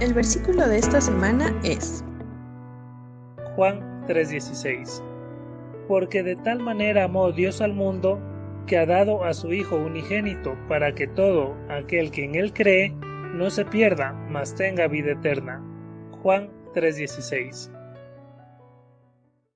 El versículo de esta semana es Juan 3:16. Porque de tal manera amó Dios al mundo que ha dado a su Hijo unigénito para que todo aquel que en él cree no se pierda, mas tenga vida eterna. Juan 3:16.